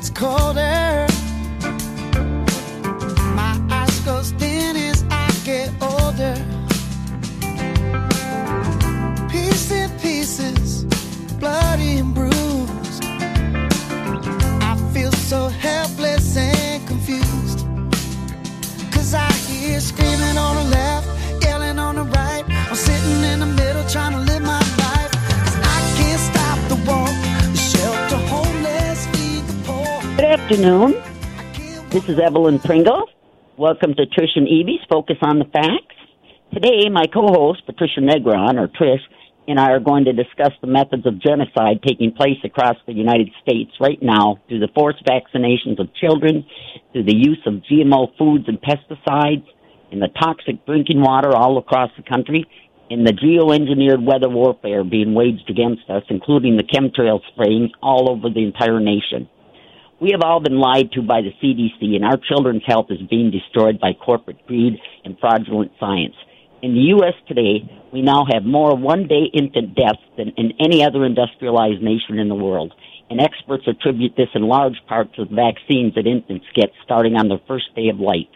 gets colder. Afternoon. This is Evelyn Pringle. Welcome to Trish and Evie's Focus on the Facts. Today, my co-host Patricia Negron, or Trish, and I are going to discuss the methods of genocide taking place across the United States right now through the forced vaccinations of children, through the use of GMO foods and pesticides, and the toxic drinking water all across the country, and the geoengineered weather warfare being waged against us, including the chemtrail spraying all over the entire nation. We have all been lied to by the CDC, and our children's health is being destroyed by corporate greed and fraudulent science. In the U.S. today, we now have more one day infant deaths than in any other industrialized nation in the world. And experts attribute this in large part to the vaccines that infants get starting on their first day of life.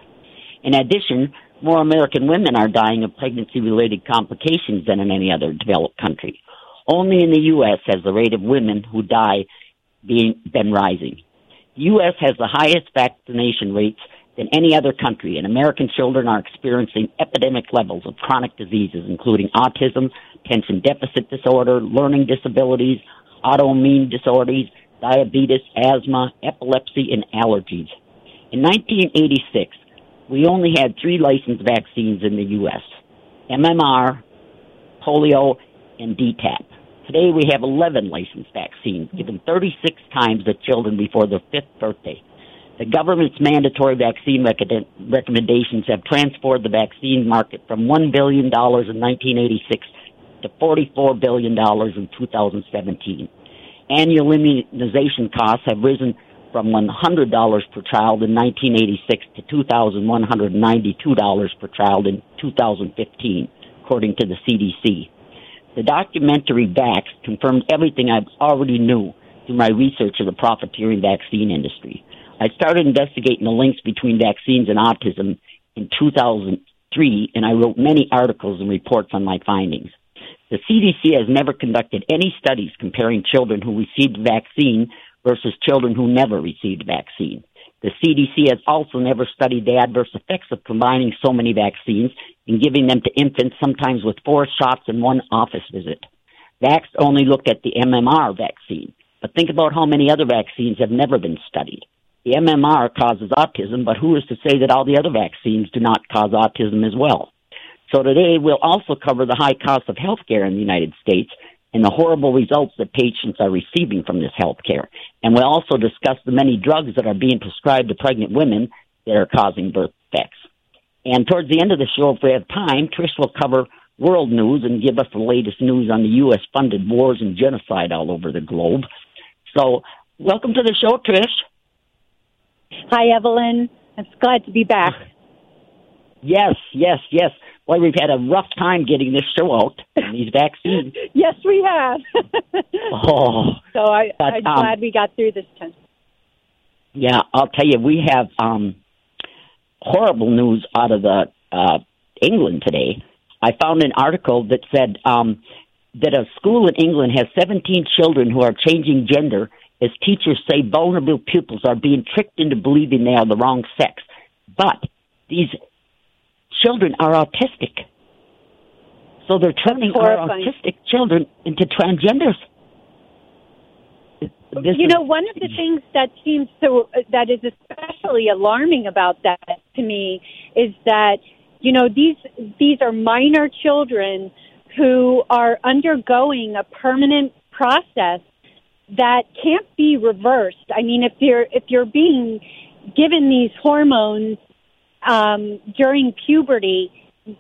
In addition, more American women are dying of pregnancy related complications than in any other developed country. Only in the U.S. has the rate of women who die being, been rising. U.S. has the highest vaccination rates than any other country, and American children are experiencing epidemic levels of chronic diseases, including autism, attention deficit disorder, learning disabilities, autoimmune disorders, diabetes, asthma, epilepsy, and allergies. In 1986, we only had three licensed vaccines in the U.S. MMR, polio, and DTaP. Today we have 11 licensed vaccines given 36 times to children before their fifth birthday. The government's mandatory vaccine recommend- recommendations have transformed the vaccine market from $1 billion in 1986 to $44 billion in 2017. Annual immunization costs have risen from $100 per child in 1986 to $2,192 per child in 2015, according to the CDC. The documentary Vaxxed confirmed everything I already knew through my research of the profiteering vaccine industry. I started investigating the links between vaccines and autism in 2003, and I wrote many articles and reports on my findings. The CDC has never conducted any studies comparing children who received vaccine versus children who never received vaccine. The CDC has also never studied the adverse effects of combining so many vaccines and giving them to infants, sometimes with four shots in one office visit. Vaxxed only looked at the MMR vaccine, but think about how many other vaccines have never been studied. The MMR causes autism, but who is to say that all the other vaccines do not cause autism as well? So today we'll also cover the high cost of healthcare in the United States and the horrible results that patients are receiving from this health care. And we'll also discuss the many drugs that are being prescribed to pregnant women that are causing birth defects. And towards the end of the show, if we have time, Trish will cover world news and give us the latest news on the U.S. funded wars and genocide all over the globe. So, welcome to the show, Trish. Hi, Evelyn. I'm glad to be back. Yes, yes, yes. Boy, we've had a rough time getting this show out and these vaccines. yes, we have. Oh, so I, But, I'm um, glad we got through this time. Yeah, I'll tell you, we have um, horrible news out of the uh, England today. I found an article that said um, that a school in England has 17 children who are changing gender as teachers say vulnerable pupils are being tricked into believing they are the wrong sex. But these children are autistic. So they're turning our autistic children into transgenders. This you know, one of the things that seems so that is especially alarming about that to me is that you know these these are minor children who are undergoing a permanent process that can't be reversed. I mean, if you're if you're being given these hormones um, during puberty,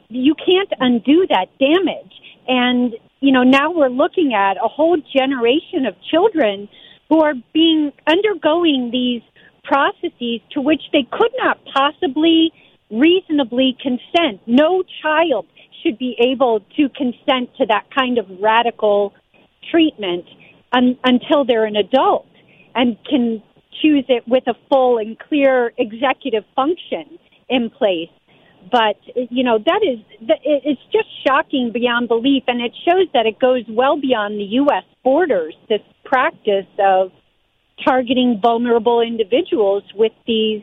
you can't undo that damage. And you know, now we're looking at a whole generation of children who are being undergoing these processes to which they could not possibly reasonably consent. No child should be able to consent to that kind of radical treatment un- until they're an adult and can choose it with a full and clear executive function in place. But you know that is it's just shocking beyond belief, and it shows that it goes well beyond the U.S. borders. This practice of targeting vulnerable individuals with these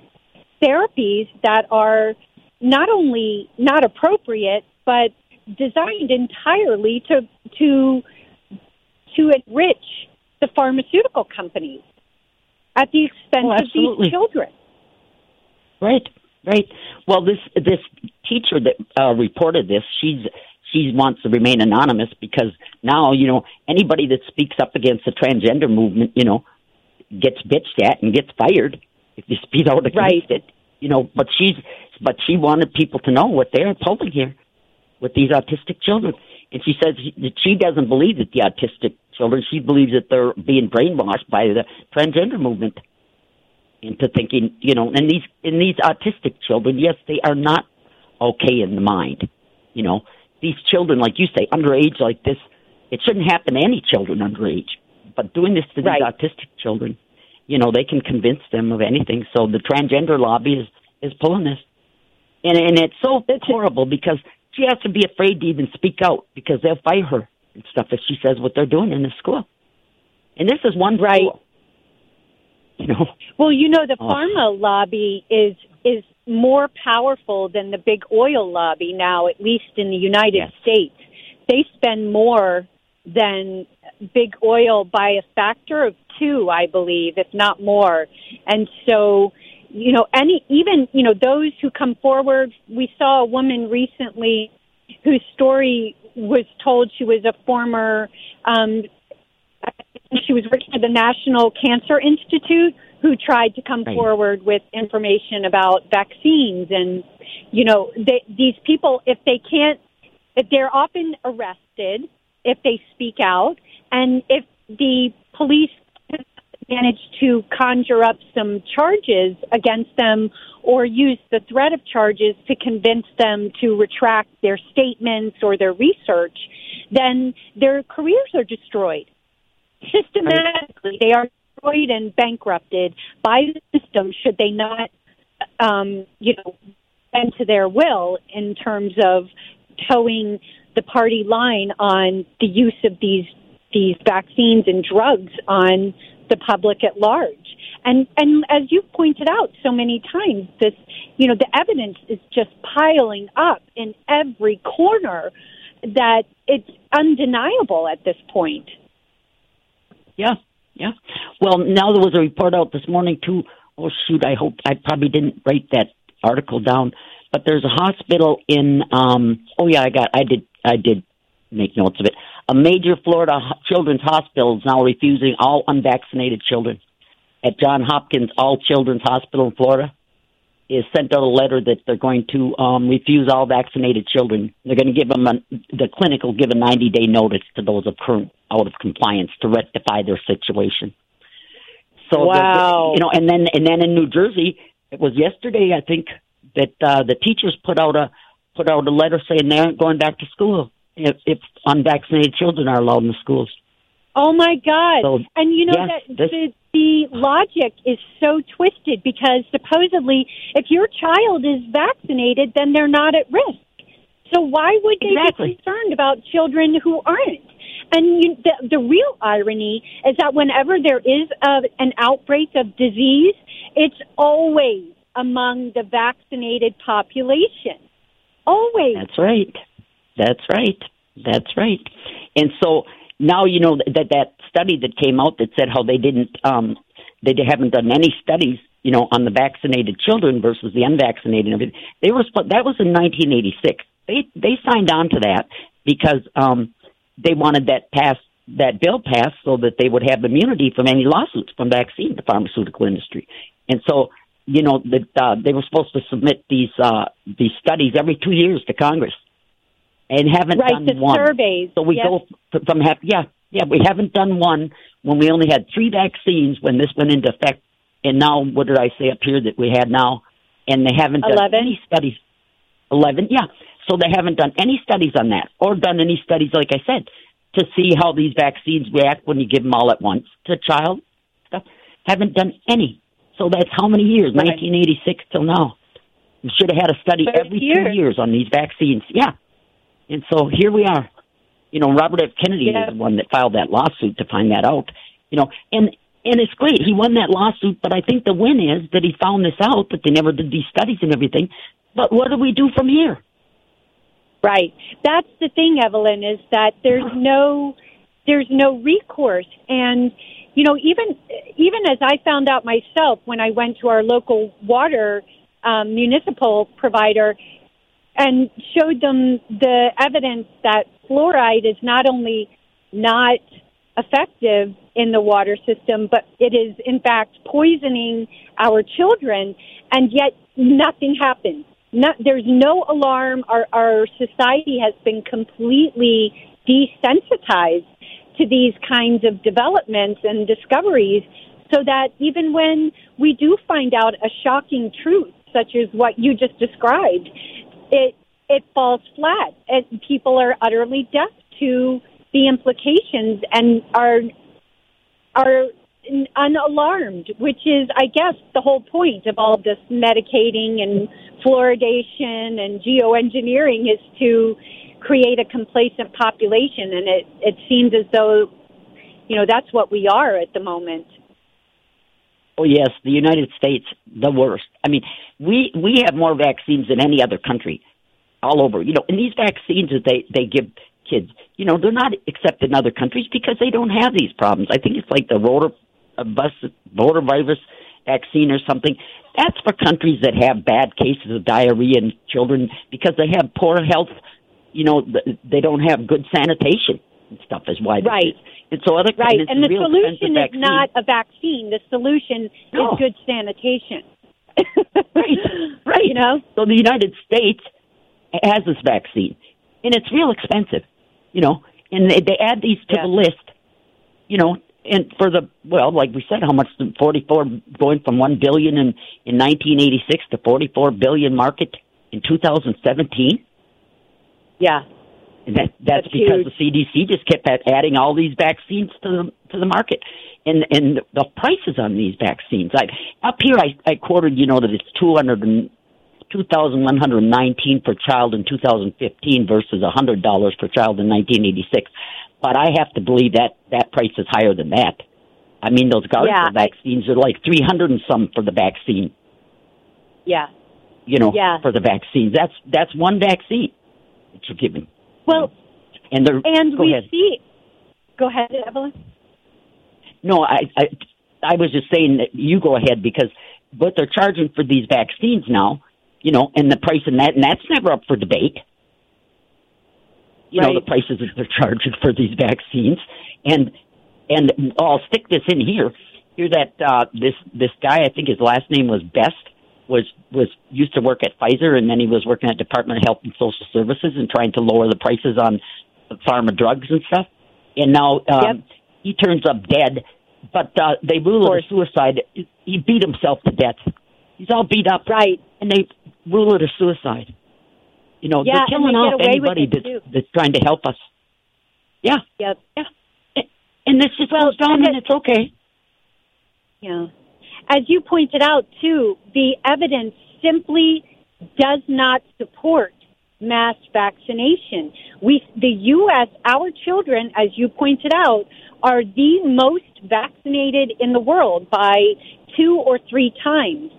therapies that are not only not appropriate but designed entirely to to to enrich the pharmaceutical companies at the expense oh, of these children. Right, right. Well, this this teacher that uh, reported this, she's she wants to remain anonymous because now you know anybody that speaks up against the transgender movement, you know, gets bitched at and gets fired if you speak out against right. it. You know, but she's but she wanted people to know what they're pulling here with these autistic children. And she says that she doesn't believe that the autistic children, she believes that they're being brainwashed by the transgender movement into thinking, you know, and these in these autistic children, yes, they are not okay in the mind. You know, these children, like you say, underage like this, it shouldn't happen to any children underage. But doing this to these autistic children, you know, they can convince them of anything. So the transgender lobby is is pulling this, and and it's so it's horrible because she has to be afraid to even speak out because they'll fire her and stuff if she says what they're doing in the school. And this is one right. School. You know. Well, you know the oh. pharma lobby is is more powerful than the big oil lobby now, at least in the United yes. States. They spend more than big oil by a factor of two, I believe, if not more. And so, you know, any even you know those who come forward. We saw a woman recently whose story was told she was a former. Um, she was working at the National Cancer Institute who tried to come right. forward with information about vaccines and you know they, these people if they can't if they're often arrested if they speak out and if the police manage to conjure up some charges against them or use the threat of charges to convince them to retract their statements or their research, then their careers are destroyed. Systematically, they are destroyed and bankrupted by the system should they not, um, you know, bend to their will in terms of toeing the party line on the use of these these vaccines and drugs on the public at large. And and as you've pointed out so many times, this you know the evidence is just piling up in every corner that it's undeniable at this point. Yeah, yeah. Well, now there was a report out this morning too. Oh shoot! I hope I probably didn't write that article down, but there's a hospital in. um Oh yeah, I got. I did. I did make notes of it. A major Florida children's hospital is now refusing all unvaccinated children. At John Hopkins All Children's Hospital in Florida, is sent out a letter that they're going to um, refuse all vaccinated children. They're going to give them a, the clinic will give a 90 day notice to those of current out of compliance to rectify their situation. So wow, you know, and then and then in New Jersey, it was yesterday I think that uh, the teachers put out a put out a letter saying they aren't going back to school if, if unvaccinated children are allowed in the schools. Oh my God! So, and you know yeah, that this, the the logic is so twisted because supposedly, if your child is vaccinated, then they're not at risk. So why would they exactly. be concerned about children who aren't? And you, the, the real irony is that whenever there is a, an outbreak of disease, it's always among the vaccinated population. Always. That's right. That's right. That's right. And so now you know that that study that came out that said how they didn't um they haven't done any studies you know on the vaccinated children versus the unvaccinated everything they were that was in 1986 they they signed on to that because um they wanted that pass that bill passed so that they would have immunity from any lawsuits from vaccine the pharmaceutical industry and so you know that uh, they were supposed to submit these uh these studies every 2 years to congress and haven't right, done the one. surveys. So we yes. go from have yeah yeah we haven't done one when we only had three vaccines when this went into effect, and now what did I say up here that we had now, and they haven't done 11? any studies. Eleven, yeah. So they haven't done any studies on that, or done any studies, like I said, to see how these vaccines react when you give them all at once to a child. Stuff haven't done any So that's how many years? Right. 1986 till now. We should have had a study every two years on these vaccines. Yeah. And so here we are. You know, Robert F. Kennedy Yeah. is the one that filed that lawsuit to find that out. You know, and and it's great. He won that lawsuit, but I think the win is that he found this out, but they never did these studies and everything. But what do we do from here? Right. That's the thing, Evelyn, is that there's no there's no recourse and you know even even as I found out myself when I went to our local water um, municipal provider and showed them the evidence that fluoride is not only not effective in the water system, but it is in fact poisoning our children, and yet nothing happens. There's no alarm. Our, our society has been completely desensitized to these kinds of developments and discoveries so that even when we do find out a shocking truth, such as what you just described, it, it falls flat and people are utterly deaf to the implications and are, are unalarmed, which is, I guess, the whole point of all this medicating and fluoridation and geoengineering is to create a complacent population, and it it seems as though, you know, that's what we are at the moment. Oh yes, the United States, the worst. I mean, we we have more vaccines than any other country, all over. You know, and these vaccines that they they give kids, you know, they're not accepted in other countries because they don't have these problems. I think it's like the rotor uh, bus rotavirus vaccine or something. That's for countries that have bad cases of diarrhea in children because they have poor health. You know, they don't have good sanitation and stuff. Is why Right. And so other Right, and the solution is vaccine. not a vaccine. The solution No. is good sanitation. Right, right. You know, So the United States has this vaccine, and it's real expensive, you know. And they, they add these to Yeah. the list, you know. And for the well, like we said, how much? Forty four going from one billion in in nineteen eighty six to forty four billion market in two thousand seventeen. yeah, that that's, because the CDC just kept adding all these vaccines to the to the market, and and the prices on these vaccines. I up here I I quoted you know that it's two hundred and two thousand one hundred nineteen per child in two thousand fifteen versus a hundred dollars per child in nineteen eighty six. But I have to believe that that price is higher than that. I mean, those Gardasil Yeah, vaccines are like three hundred and some for the vaccine. yeah. You know, Yeah. for the vaccines. That's that's one vaccine that you're giving, Well, and they're and we ahead. see. Go ahead, Evelyn. No, I, I, I was just saying that you go ahead because what they're charging for these vaccines now, you know, and the price in that, and that's never up for debate. You know, the prices that they're charging for these vaccines, and and I'll stick this in here. Here that uh, this this guy, I think his last name was Best, was was used to work at Pfizer, and then he was working at Department of Health and Social Services and trying to lower the prices on pharma drugs and stuff. And now um, Yep. he turns up dead, but uh, they rule it a suicide. He beat himself to death. He's all beat up, Right. and they rule it a suicide. You know, Yeah, they're killing they off get away with anybody that's, that's trying to help us. Yeah, Yep. yeah. And- And this just Well, goes down, and and it's okay. Yeah. As you pointed out, too, the evidence simply does not support mass vaccination. We, the U.S., our children, as you pointed out, are the most vaccinated in the world by two or three times.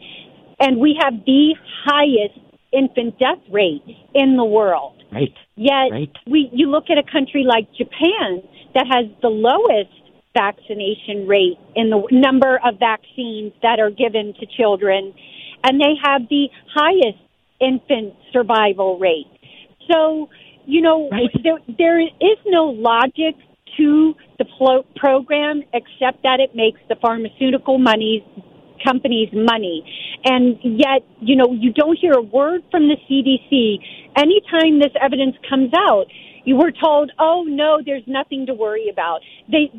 And we have the highest infant death rate in the world. Right. Yet Right. we you look at a country like Japan that has the lowest vaccination rate in the number of vaccines that are given to children and they have the highest infant survival rate. So, you know, Right. there there is no logic to the plo- program except that it makes the pharmaceutical money companies money. And yet, you know, you don't hear a word from the CDC. Anytime this evidence comes out, you were told, "Oh no, there's nothing to worry about." They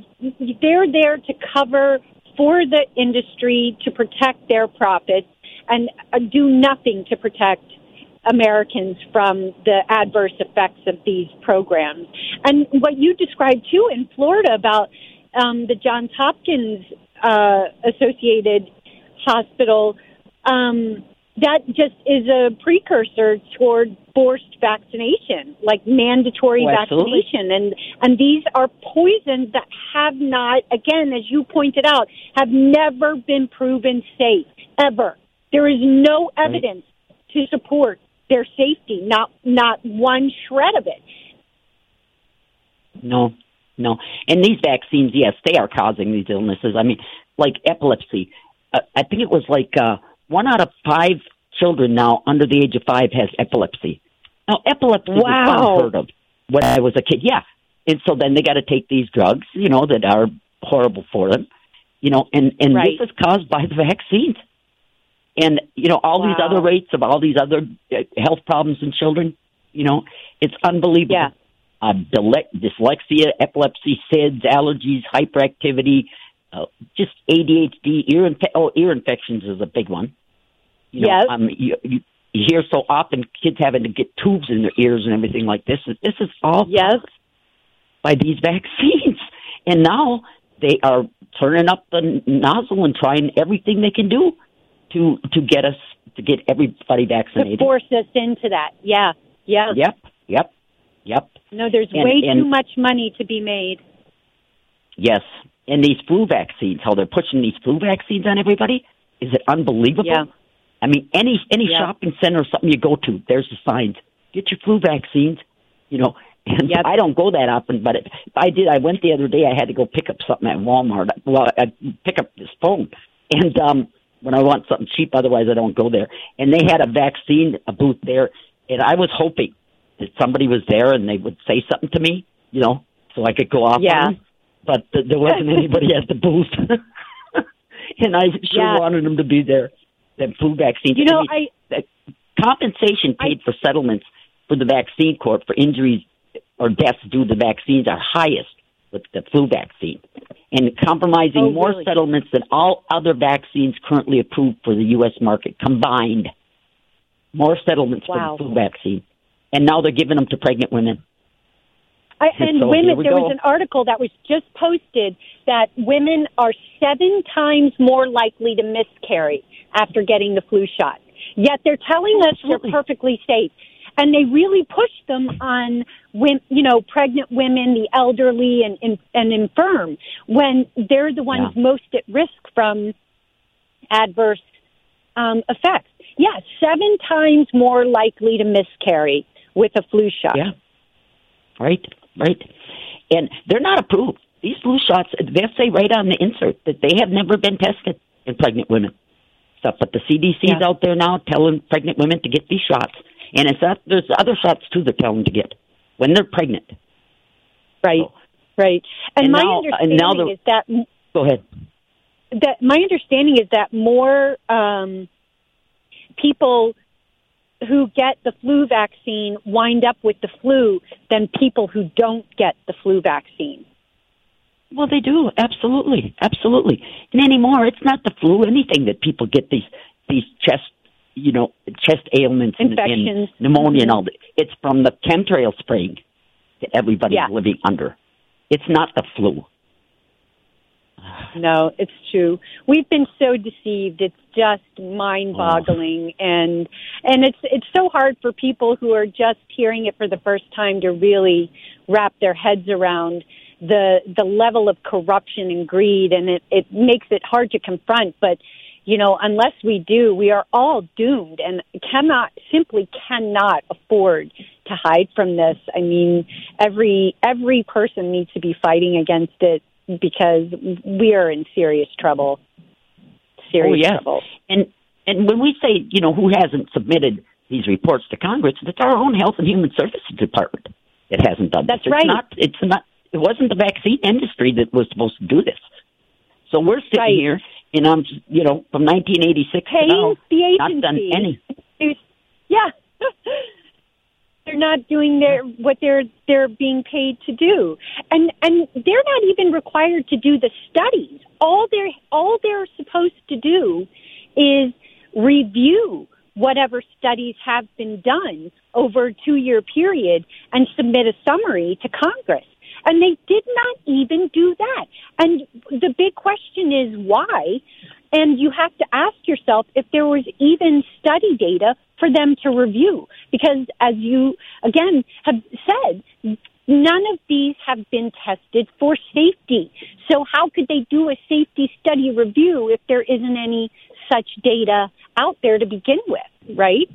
they're there to cover for the industry to protect their profits and uh, do nothing to protect Americans from the adverse effects of these programs. And what you described too in Florida about um, the Johns Hopkins uh, associated hospital, um, that just is a precursor toward forced vaccination, like mandatory Oh, absolutely. vaccination. And, and these are poisons that have not, again, as you pointed out, have never been proven safe, ever. There is no evidence to support their safety, not, not one shred of it. No, no. And these vaccines, yes, they are causing these illnesses. I mean, like epilepsy. Uh, I think it was like uh, one out of five children now under the age of five has epilepsy. Now, epilepsy Wow. was unheard of when I was a kid. Yeah, and so then they got to take these drugs, you know, that are horrible for them, you know, and and Right. this is caused by the vaccines. And you know all these other rates of all these other uh, health problems in children, you know, it's unbelievable Yeah. uh, dyslexia, epilepsy, SIDS, allergies, hyperactivity, uh, just ADHD, ear infe- oh ear infections is a big one. You know, Yes. um, you, you, you hear so often kids having to get tubes in their ears and everything like this. This is all Yes. by these vaccines, and now they are turning up the nozzle and trying everything they can do to to get us to get everybody vaccinated. To force us into that. Yeah. Yeah. Yep, yep, yep. No, there's And- way and- too much money to be made. Yes. And these flu vaccines, how they're pushing these flu vaccines on everybody, is it unbelievable? Yeah. I mean, any any Yeah. shopping center or something you go to, there's the signs. Get your flu vaccines, you know. And Yep. I don't go that often, but if I did. I went the other day. I had to go pick up something at Walmart. Well, I pick up this phone, and um when I want something cheap, otherwise I don't go there. And they had a vaccine a booth there, and I was hoping that somebody was there and they would say something to me, you know, so I could go off Yeah. on them. But th- there wasn't anybody at the booth, and I sure Yeah. wanted them to be there. That flu vaccine. You know, I mean, I compensation paid for settlements for the vaccine court for injuries or deaths due to the vaccines are highest with the flu vaccine, and compromising Oh, more really? settlements than all other vaccines currently approved for the U.S. market combined. More settlements Wow. for the flu vaccine, and now they're giving them to pregnant women. I, And so women, there go. was an article that was just posted that women are seven times more likely to miscarry after getting the flu shot. Yet they're telling us they're perfectly safe. And they really push them on, women, you know, pregnant women, the elderly, and, and, and infirm when they're the ones Yeah. most at risk from adverse um, effects. Yeah, seven times more likely to miscarry with a flu shot. Yeah. Right, right. And they're not approved. These flu shots, they say right on the insert that they have never been tested in pregnant women. Stuff, but the CDC's Yeah. out there now telling pregnant women to get these shots, and it's not, there's other shots too they're telling them to get when they're pregnant. Right, So- right. And, And my now- understanding and the- is that Go ahead. that my understanding is that more um, people who get the flu vaccine wind up with the flu than people who don't get the flu vaccine. Well, they do absolutely, absolutely. And anymore, it's not the flu, anything that people get these these chest, you know, chest ailments and, and Infections. pneumonia and Mhm. all that. It's from the chemtrail spraying that everybody's Yeah. living under. It's not the flu. No, it's true. We've been so deceived. It's just mind-boggling, oh. and and it's it's so hard for people who are just hearing it for the first time to really wrap their heads around the the level of corruption and greed, and it it makes it hard to confront. But you know, unless we do, we are all doomed, and cannot simply cannot afford to hide from this. I mean, every every person needs to be fighting against it because we are in serious trouble. Serious oh yeah. trouble. And and when we say, you know, who hasn't submitted these reports to Congress, it's our own Health and Human Services Department that hasn't done That's this. right. It's not it's not it wasn't the vaccine industry that was supposed to do this. So we're sitting Right. here and I'm you know, from nineteen eighty six to now the not done agency. any yeah. they're not doing their what they're they're being paid to do. And and they're not even required to do the studies. All they're all they're supposed to do is review whatever studies have been done over a two year period and submit a summary to Congress. And they did not even do that. And the big question is why? And you have to ask yourself if there was even study data for them to review. Because as you, again, have said, none of these have been tested for safety. So how could they do a safety study review if there isn't any such data out there to begin with, right?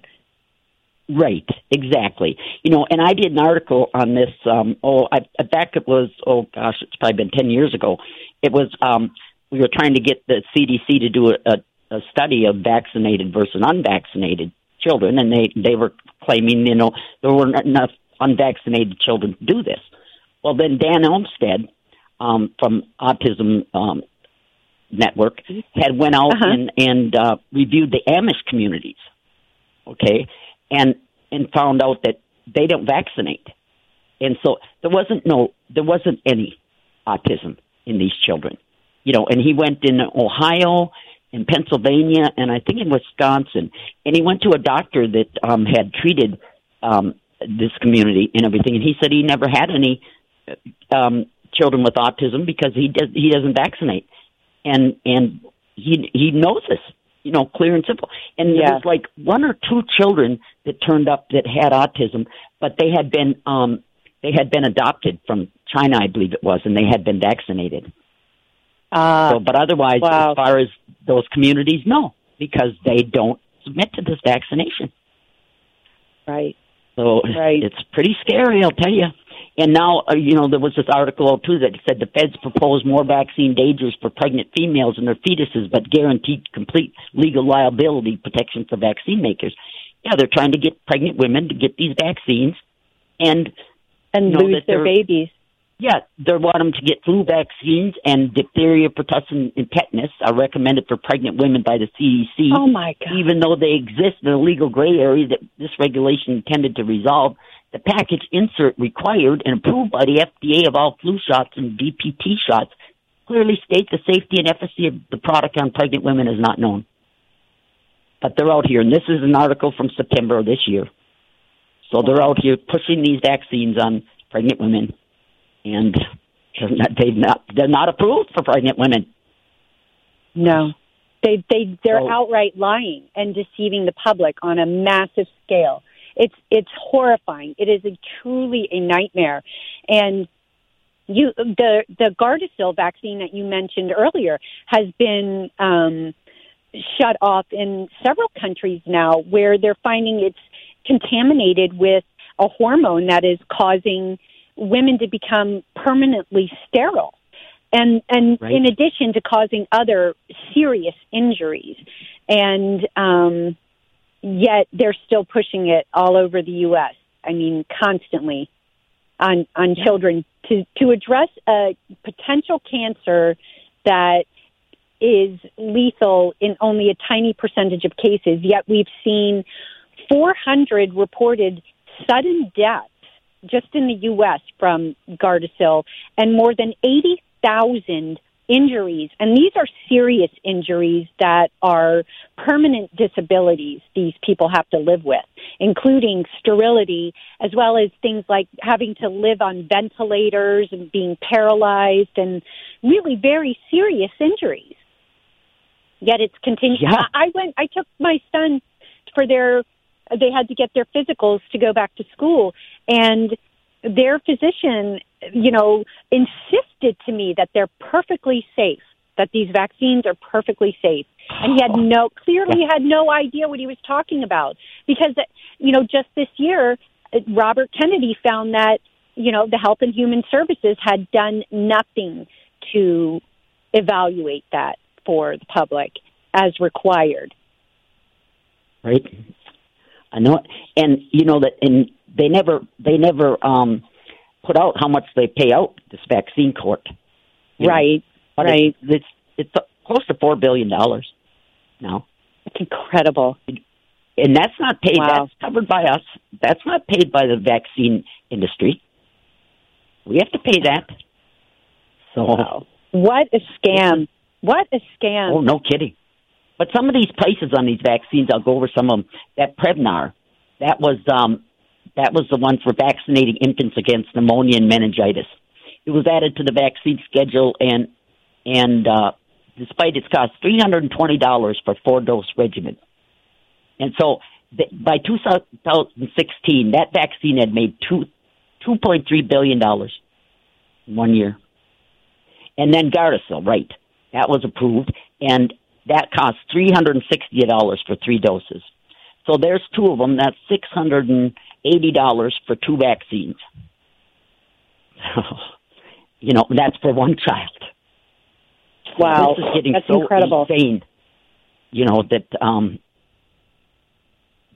Right, exactly. You know, and I did an article on this. Um, oh, I, back it was oh gosh, it's probably been ten years ago. It was um, we were trying to get the CDC to do a, a, a study of vaccinated versus unvaccinated children, and they they were claiming you know there weren't enough unvaccinated children to do this. Well, then Dan Olmsted um, from Autism um, Network had went out uh-huh. and and uh, reviewed the Amish communities. Okay, and and found out that they don't vaccinate, and so there wasn't no there wasn't any autism in these children, you know. And he went in Ohio, in Pennsylvania, and I think in Wisconsin, and he went to a doctor that um, had treated um, this community and everything, and he said he never had any um, children with autism because he does he doesn't vaccinate, and and he he knows this you know, clear and simple. And yeah. there was like one or two children that turned up that had autism, but they had been um they had been adopted from China, I believe it was, and they had been vaccinated. Uh, so, but otherwise, wow. as far as those communities, no, because they don't submit to this vaccination. Right. So right. it's pretty scary, I'll tell you. And now, uh, you know, there was this article too that said the feds propose more vaccine dangers for pregnant females and their fetuses, but guaranteed complete legal liability protection for vaccine makers. Yeah, they're trying to get pregnant women to get these vaccines and and lose their babies. Yeah, they want them to get flu vaccines and diphtheria, pertussis, and tetanus are recommended for pregnant women by the CDC. Oh my God! Even though they exist in a legal gray area that this regulation intended to resolve, the package insert required and approved by the FDA of all flu shots and DPT shots clearly state the safety and efficacy of the product on pregnant women is not known. But they're out here, and this is an article from September of this year. So they're out here pushing these vaccines on pregnant women, and they've not they're not approved for pregnant women. No, they they they're so, outright lying and deceiving the public on a massive scale. It's it's horrifying. It is a truly a nightmare, and you the the Gardasil vaccine that you mentioned earlier has been um, shut off in several countries now, where they're finding it's contaminated with a hormone that is causing women to become permanently sterile and and right. in addition to causing other serious injuries and um yet they're still pushing it all over the U.S. I mean, constantly on on children to to address a potential cancer that is lethal in only a tiny percentage of cases. Yet we've seen 400 reported sudden deaths just in the U.S. from Gardasil, and more than 80,000 injuries, and these are serious injuries that are permanent disabilities these people have to live with, including sterility, as well as things like having to live on ventilators and being paralyzed, and really very serious injuries. Yet it's continuing. Yeah. I went. I took my son for their. They had to get their physicals to go back to school, and their physician, you know, insisted to me that they're perfectly safe, that these vaccines are perfectly safe. And he had oh. no, clearly had no idea what he was talking about because, you know, just this year, Robert Kennedy found that, you know, the Health and Human Services had done nothing to evaluate that for the public as required. Right. I know, it. and you know that and they never they never um, put out how much they pay out this vaccine court. Right, know? right. It's, it's it's close to four billion dollars now. It's incredible. And that's not paid. Wow. That's covered by us. That's not paid by the vaccine industry. We have to pay that. So wow. what a scam! What a scam! Oh, no kidding. But some of these prices on these vaccines, I'll go over some of them. That Prevnar, that was um, that was the one for vaccinating infants against pneumonia and meningitis. It was added to the vaccine schedule, and and uh, despite its cost, three hundred and twenty dollars for four dose regimen. And so by 2016, that vaccine had made two two point three billion dollars in one year. And then Gardasil, right? That was approved, and that costs three hundred and sixty dollars for three doses. So there's two of them. That's six hundred and eighty dollars for two vaccines. you know, that's for one child. Wow, this is getting that's so incredible. insane. You know that um,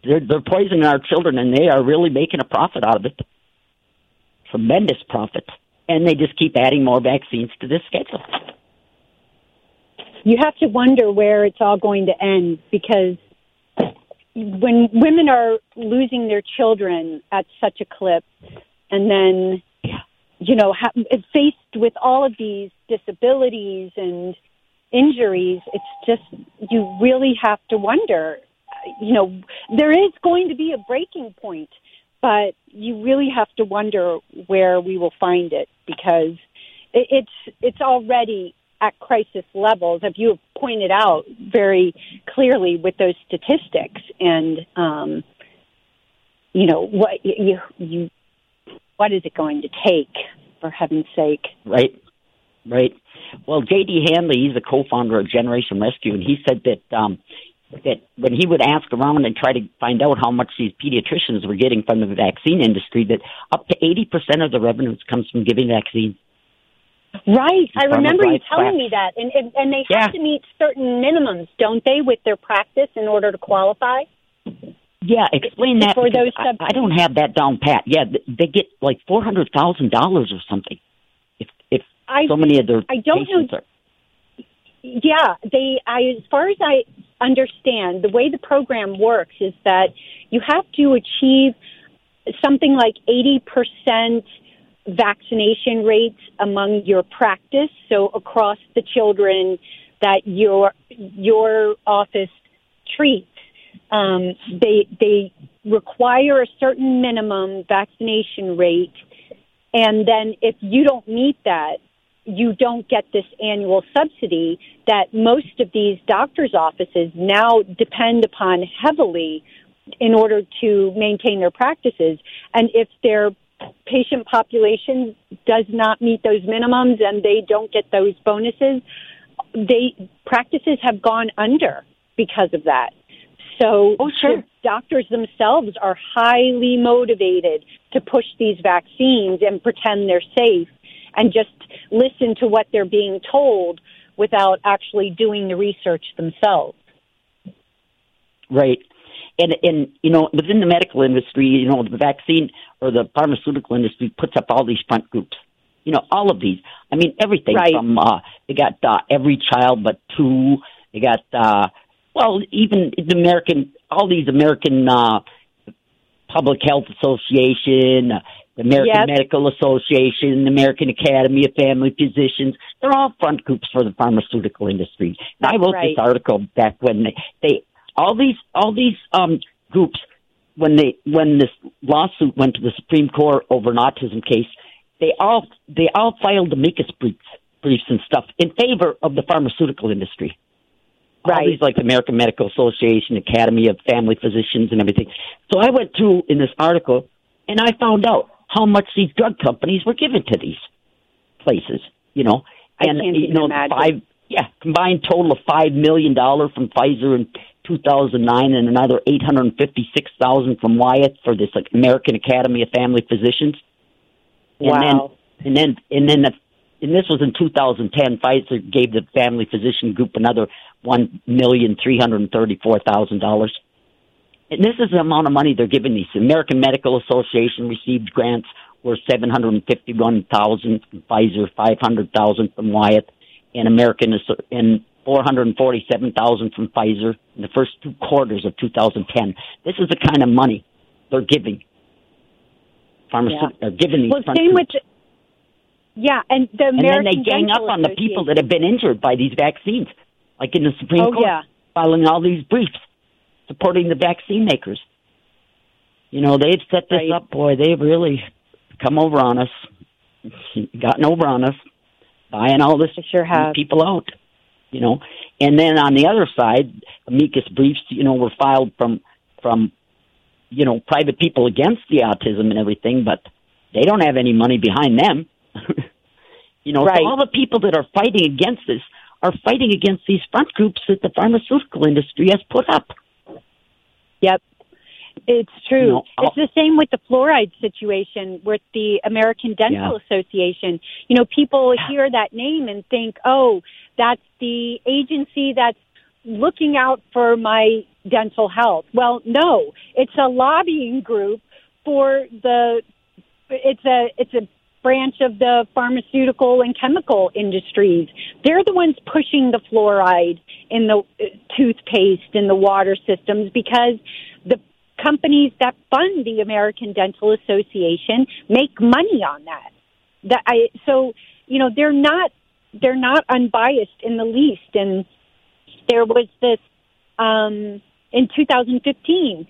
they're they're poisoning our children, and they are really making a profit out of it. Tremendous profit, and they just keep adding more vaccines to this schedule. You have to wonder where it's all going to end because when women are losing their children at such a clip, and then you know ha- faced with all of these disabilities and injuries, it's just you really have to wonder. You know, there is going to be a breaking point, but you really have to wonder where we will find it because it, it's it's already at crisis levels, as you have pointed out very clearly with those statistics. And um, you know what you you what is it going to take for heaven's sake? Right, right. Well, J.B. Handley, he's a co-founder of Generation Rescue, and he said that um, that when he would ask around and try to find out how much these pediatricians were getting from the vaccine industry, that up to eighty percent of the revenues comes from giving vaccines. Right. I remember you telling class. me that. And and, and they Yeah. have to meet certain minimums, don't they, with their practice in order to qualify? Yeah, explain that. For those I, sub- I don't have that down pat. Yeah, they get like four hundred thousand dollars or something. If if I so many of their I don't know- are Yeah, they. I, as far as I understand, the way the program works is that you have to achieve something like eighty percent vaccination rates among your practice. So across the children that your your office treats, um, they they require a certain minimum vaccination rate, and then if you don't meet that, you don't get this annual subsidy that most of these doctors' offices now depend upon heavily in order to maintain their practices. And if their patient population does not meet those minimums and they don't get those bonuses, they practices have gone under because of that. So Oh, sure. doctors themselves are highly motivated to push these vaccines and pretend they're safe and just listen to what they're being told without actually doing the research themselves. Right. And and you know, within the medical industry, you know, the vaccine or the pharmaceutical industry puts up all these front groups. You know, all of these. I mean, everything Right. from uh they got uh, every child but two. They got uh well, even the American all these American uh Public Health Association, uh, the American Yes. Medical Association, the American Academy of Family Physicians. They're all front groups for the pharmaceutical industry. And I wrote right. this article back when they, they all these all these um groups when they when this lawsuit went to the Supreme Court over an autism case, they all they all filed amicus briefs briefs and stuff in favor of the pharmaceutical industry. All Right. these like the American Medical Association, Academy of Family Physicians and everything. So I went through in this article and I found out how much these drug companies were given to these places, you know. And you know, imagine. five yeah, combined total of five million dollar from Pfizer in 2009, and another 856,000 from Wyeth for this like, American Academy of Family Physicians. And Wow. then, and then, and then, the, and this was in 2010. Pfizer gave the family physician group another one million three hundred thirty-four thousand dollars. And this is the amount of money they're giving these. The American Medical Association received grants worth seven hundred and fifty-one thousand from Pfizer, five hundred thousand from Wyeth, and American and four hundred and forty-seven thousand from Pfizer in the first two quarters of 2010. This is the kind of money they're giving. Pharmaceutical, they're giving these Well, same with yeah, and the American and then they gang up on the people that have been injured by these vaccines, like in the Supreme Oh, Court, yeah. filing all these briefs supporting the vaccine makers. You know, they've set this Right. up, boy. They've really come over on us. gotten over on us, buying all this sure have. people out. You know, and then on the other side, amicus briefs, you know, were filed from from you know private people against the autism and everything, but they don't have any money behind them. you know, right. so all the people that are fighting against this are fighting against these front groups that the pharmaceutical industry has put up. Yep. It's true. It's the same with the fluoride situation with the American Dental Yeah. Association. You know, people hear that name and think, oh, that's the agency that's looking out for my dental health. Well, no, it's a lobbying group for the, it's a, it's a branch of the pharmaceutical and chemical industries. They're the ones pushing the fluoride in the uh, toothpaste in the water systems because the companies that fund the American Dental Association make money on that. That I so you know they're not they're not unbiased in the least. And there was this um, in 2015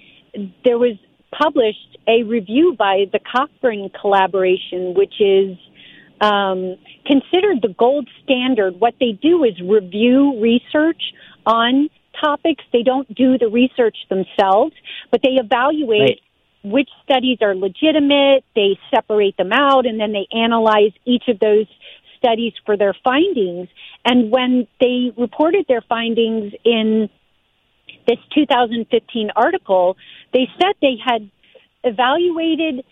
there was published a review by the Cochrane Collaboration, which is um, considered the gold standard. What they do is review research on topics. They don't do the research themselves, but they evaluate Right. which studies are legitimate. They separate them out and then they analyze each of those studies for their findings. And when they reported their findings in this 2015 article, they said they had evaluated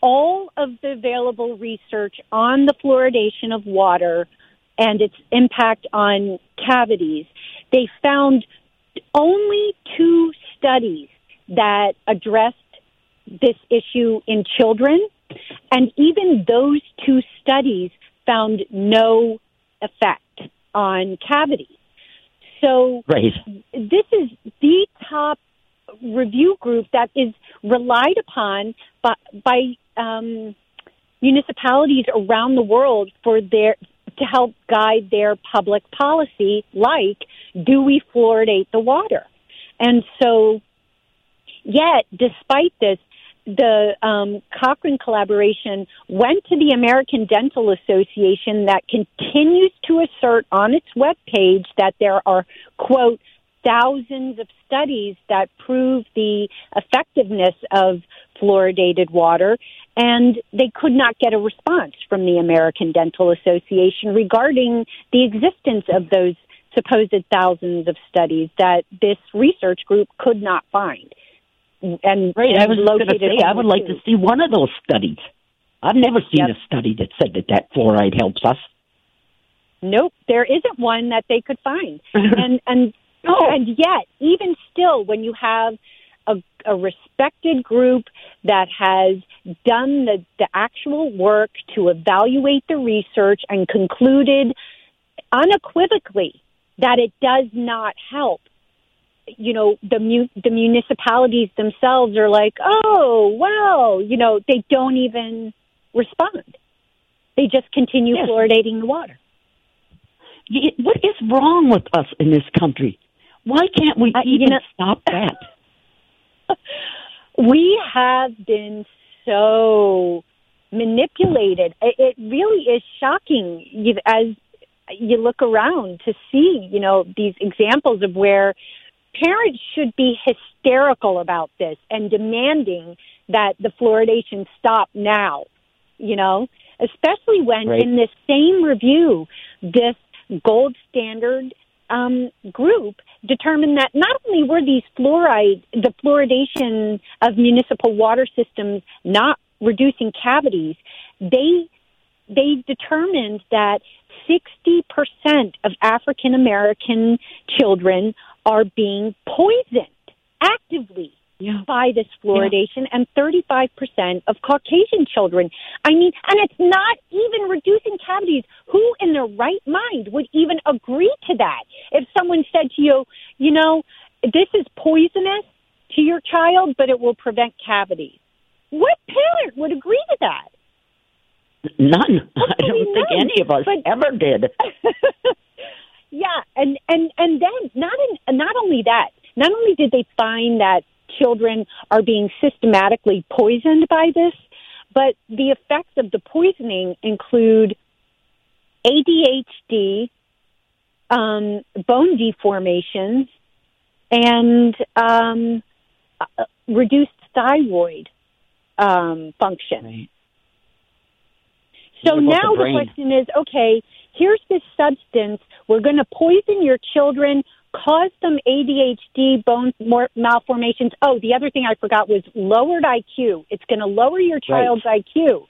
all of the available research on the fluoridation of water and its impact on cavities. They found only two studies that addressed this issue in children, and even those two studies found no effect on cavities. So Right. this is the top review group that is relied upon by, by um, municipalities around the world for their to help guide their public policy, like do we fluoridate the water? And so, yet, despite this, the um, Cochrane collaboration went to the American Dental Association that continues to assert on its webpage that there are, quote, thousands of studies that prove the effectiveness of fluoridated water, and they could not get a response from the American Dental Association regarding the existence of those supposed thousands of studies that this research group could not find. And, Right. I was located say I would like to see one of those studies. I've never seen Yep. a study that said that that fluoride helps us. Nope, there isn't one that they could find. and and No. and yet, even still, when you have a, respected group that has done the, the actual work to evaluate the research and concluded unequivocally that it does not help, you know, the mu- the municipalities themselves are like, oh well, you know, they don't even respond. They just continue Yes. fluoridating the water. What is wrong with us in this country? Why can't we Uh, you even know- stop that? We have been so manipulated. It, it really is shocking you, as you look around to see, you know, these examples of where parents should be hysterical about this and demanding that the fluoridation stop now, you know, especially when Right. in this same review, this gold standard um, group determined that not only were these fluoride, the fluoridation of municipal water systems not reducing cavities, they they determined that 60% of African American children are being poisoned actively Yeah. by this fluoridation and 35% of Caucasian children. I mean, and it's not even reducing cavities. Who in their right mind would even agree to that? If someone said to you, you know, this is poisonous to your child, but it will prevent cavities. What parent would agree to that? None. I don't think none. any of us But- ever did. yeah, and and and then not in, not only that, not only did they find that children are being systematically poisoned by this, but the effects of the poisoning include ADHD, um, bone deformations, and um, uh, reduced thyroid um, function. Right. So now the the, question is okay, here's this substance. We're going to poison your children, cause them ADHD, bone malformations. Oh, the other thing I forgot was lowered IQ. It's going to lower your child's IQ.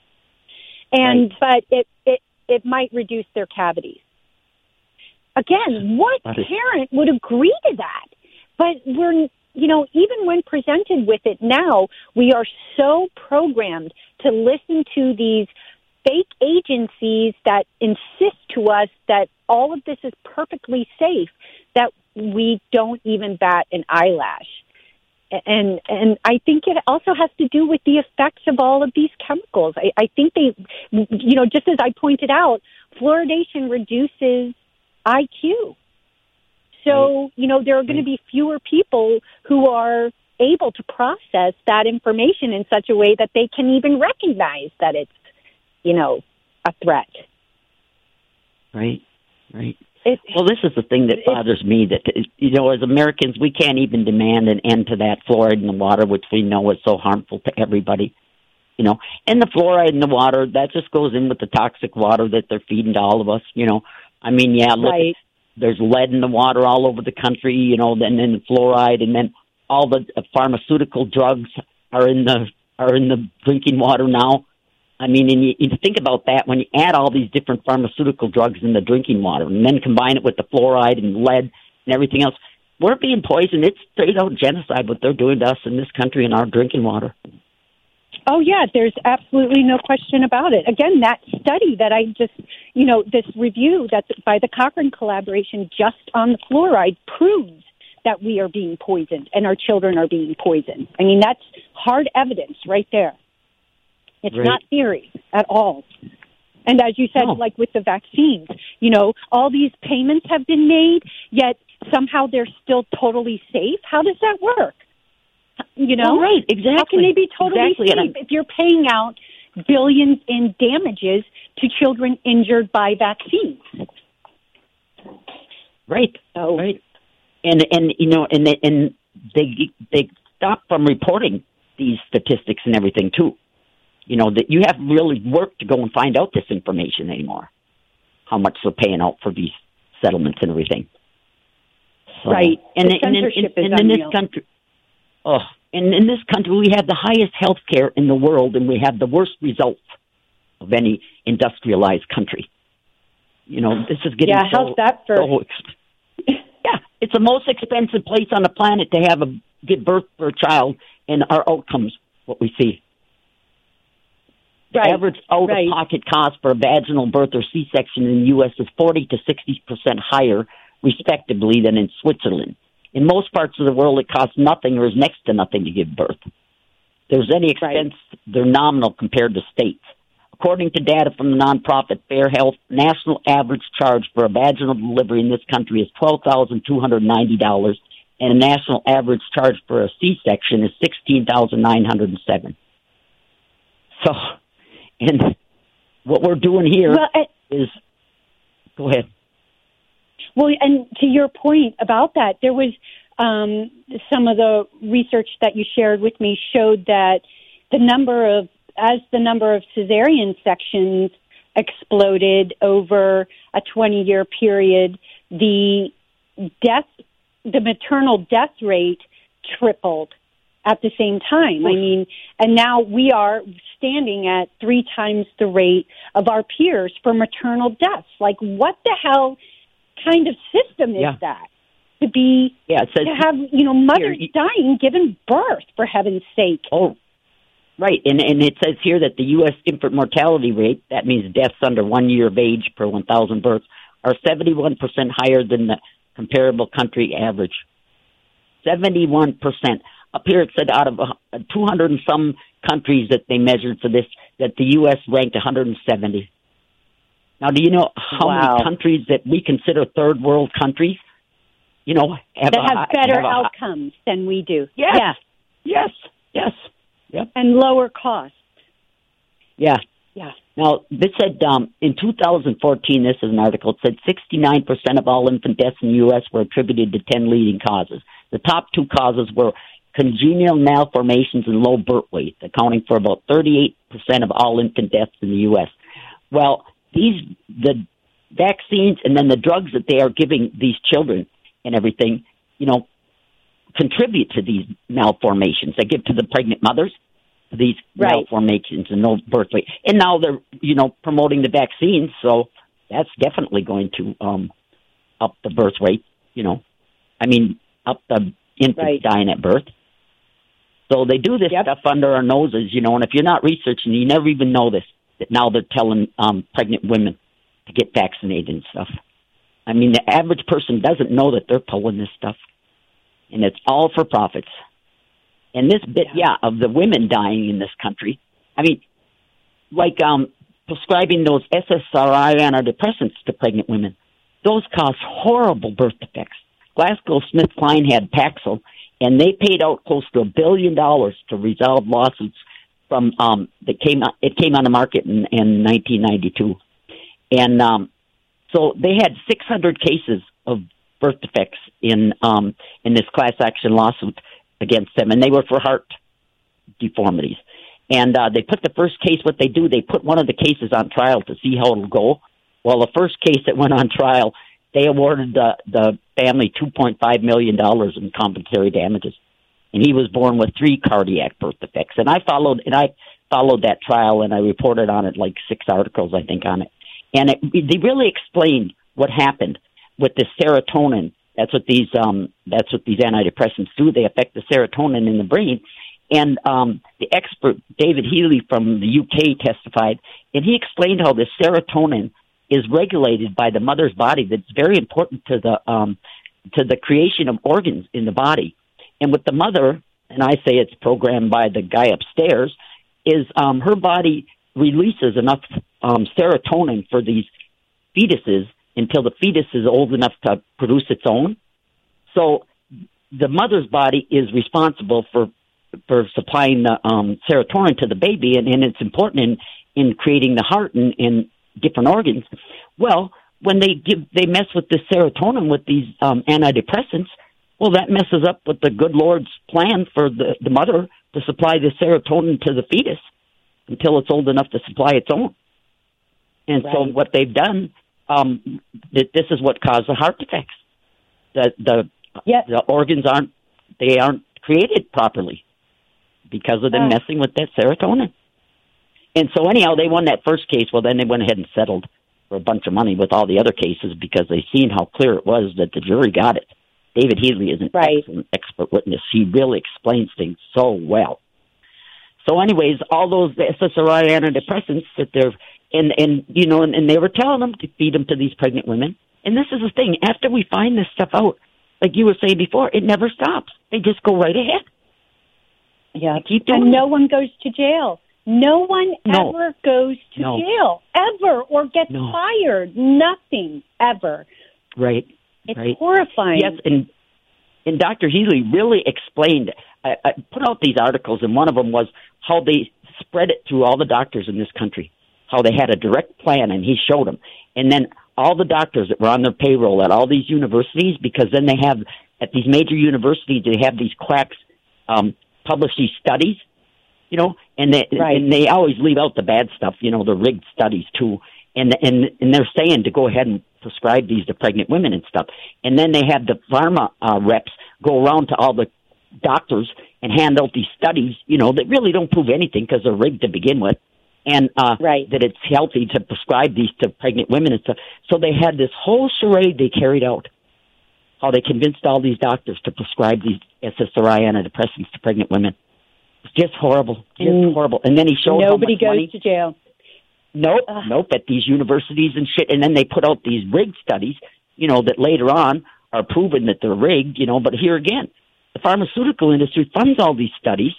And, but it, it, it might reduce their cavities. Again, what parent would agree to that? But we're, you know, even when presented with it now, we are so programmed to listen to these fake agencies that insist to us that all of this is perfectly safe we don't even bat an eyelash. And and I think it also has to do with the effects of all of these chemicals. I, I think they, you know, just as I pointed out, fluoridation reduces IQ. So you know there are going to be fewer people who are able to process that information in such a way that they can even recognize that it's you know, a threat. Right. Right. It, Well, this is the thing that It- bothers me that you know, as Americans, we can't even demand an end to that fluoride in the water, which we know is so harmful to everybody. You know, and the fluoride in the water that just goes in with the toxic water that they're feeding to all of us. You know, I mean, yeah, look, right. there's lead in the water all over the country. You know, and then fluoride, and then all the uh, pharmaceutical drugs are in the are in the drinking water now. I mean, and you, you think about that when you add all these different pharmaceutical drugs in the drinking water, and then combine it with the fluoride and lead and everything else. We're being poisoned. It's straight out genocide what they're doing to us in this country in our drinking water. Oh yeah, there's absolutely no question about it. Again, that study that I just, you know, this review that's by the Cochrane collaboration just on the fluoride proves that we are being poisoned and our children are being poisoned. I mean, that's hard evidence right there. It's Right. not theory at all. And as you said, No. like with the vaccines, you know, all these payments have been made, yet somehow they're still totally safe. How does that work? You know, Well, right, exactly. how can they be totally Exactly, safe if you're paying out billions in damages to children injured by vaccines? Right. So, Right. And and you know and they, and they they stop from reporting these statistics and everything too. You know that you have really work to go and find out this information anymore. How much they're paying out for these settlements and everything. So- Right. And, The and, in- censorship is and in this country, oh, and in this country we have the highest health care in the world, and we have the worst results of any industrialized country. You know, this is getting yeah, so, how's that for? so yeah, it's the most expensive place on the planet to have a give birth for a child, and our outcomes, what we see. The Right, average out of pocket cost for a vaginal birth or C section in the U.S. is 40 to 60 percent higher, respectively, than in Switzerland. In most parts of the world, it costs nothing or is next to nothing to give birth. If there's any expense, they're nominal compared to states. According to data from the nonprofit Fair Health, national average charge for a vaginal delivery in this country is twelve thousand two hundred ninety dollars, and a national average charge for a C-section is sixteen thousand nine hundred and seven. So, and what we're doing here is Well, and, go ahead. Well, and to your point about that, there was um, some of the research that you shared with me showed that the number of, as the number of cesarean sections exploded over a 20 year period, the death, the maternal death rate tripled at the same time. I mean, and now we are standing at three times the rate of our peers for maternal deaths. Like, what the hell kind of system is Yeah. that? To be Yeah, it says to have you know mothers you- dying giving birth for heaven's sake. Oh, right. And and it says here that the U.S. infant mortality rate, that means deaths under one year of age per 1,000 births, are 71% higher than the comparable country average. 71%. Up here it said out of uh, 200 and some countries that they measured for this, that the U.S. ranked 170. Now, do you know how Wow. many countries that we consider third world countries, you know, have That a- have better have a- outcomes than we do. Yes. Yeah. Yes, yes, yep. And lower costs. Yeah. Yeah. Now, this said um, in 2014, this is an article, it said 69% of all infant deaths in the U.S. were attributed to 10 leading causes. The top two causes were congenital malformations and low birth weight, accounting for about 38% of all infant deaths in the U.S. Well, these, the vaccines and then the drugs that they are giving these children and everything, you know, contribute to these malformations. They give to the pregnant mothers these Right. malformations and no birth weight. And now they're, you know, promoting the vaccines, so that's definitely going to um up the birth rate, you know. I mean, up the infants Right. dying at birth. So they do this Yep. stuff under our noses, you know, and if you're not researching, you never even know this. That now they're telling um pregnant women to get vaccinated and stuff. I mean, the average person doesn't know that they're pulling this stuff, and it's all for profits. And this bit, yeah, of the women dying in this country. I mean, like um, prescribing those SSRI antidepressants to pregnant women. Those cause horrible birth defects. GlaxoSmithKline had Paxil, and they paid out close to a billion dollars to resolve lawsuits from um, that came it came on the market in, in 1992, and um, so they had 600 cases of birth defects in um, in this class action lawsuit against them, and they were for heart deformities. And uh, they put the first case. What they do, they put one of the cases on trial to see how it'll go. Well, the first case that went on trial, they awarded the the family two point five million dollars in compensatory damages, and he was born with three cardiac birth defects. And I followed and I followed that trial, and I reported on it like six articles, I think, on it. And it, they really explained what happened with the serotonin. That's what these um, that's what these antidepressants do. They affect the serotonin in the brain. And um, the expert David Healy from the UK testified, and he explained how the serotonin is regulated by the mother's body. That's very important to the um, to the creation of organs in the body. And with the mother, and I say it's programmed by the guy upstairs, is um, her body releases enough um, serotonin for these fetuses until the fetus is old enough to produce its own. So the mother's body is responsible for for supplying the um, serotonin to the baby, and, and it's important in in creating the heart and, and different organs. Well, when they give they mess with the serotonin with these um, antidepressants, well, that messes up with the good Lord's plan for the the mother to supply the serotonin to the fetus until it's old enough to supply its own. And so what they've done, um, th- this is what caused the heart defects. The the Yes. the organs aren't they aren't created properly because of them messing with that serotonin. And so anyhow, they won that first case. Well, then they went ahead and settled for a bunch of money with all the other cases because they seen how clear it was that the jury got it. David Healy is an Right. excellent expert witness. He really explains things so well. So, anyways, all those SSRI antidepressants that they're and and you know, and, and they were telling them to feed them to these pregnant women. And this is the thing: after we find this stuff out, like you were saying before, it never stops. They just go right ahead. Yeah. Keep doing And no one goes to jail. No one No. ever goes to No. jail ever or gets No. fired. Nothing ever. Right. It's Right. horrifying. Yes, and and Dr. Healy really explained. I, I put out these articles, and one of them was how they spread it through all the doctors in this country. How they had a direct plan, and he showed them. And then all the doctors that were on their payroll at all these universities, because then they have at these major universities they have these quacks um, publish these studies, you know, and they Right. and they always leave out the bad stuff, you know, the rigged studies too. And and and they're saying to go ahead and prescribe these to pregnant women and stuff. And then they have the pharma uh, reps go around to all the doctors and hand out these studies, you know, that really don't prove anything because they're rigged to begin with. And uh, Right. that it's healthy to prescribe these to pregnant women and stuff. So they had this whole charade they carried out. How they convinced all these doctors to prescribe these SSRI antidepressants to pregnant women. It's just horrible. Just Mm. horrible. And then he showed how Nobody goes money to jail. Nope, Ugh. nope. At these universities and shit, and then they put out these rigged studies, you know, that later on are proven that they're rigged, you know. But here again, the pharmaceutical industry funds all these studies,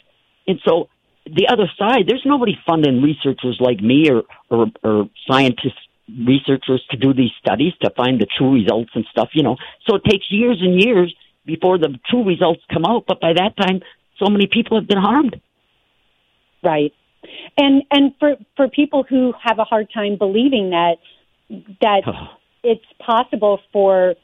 and so the other side, there's nobody funding researchers like me or or, or scientists, researchers to do these studies to find the true results and stuff, you know. So it takes years and years before the true results come out. But by that time, so many people have been harmed. Right. And and for for people who have a hard time believing that that it's possible for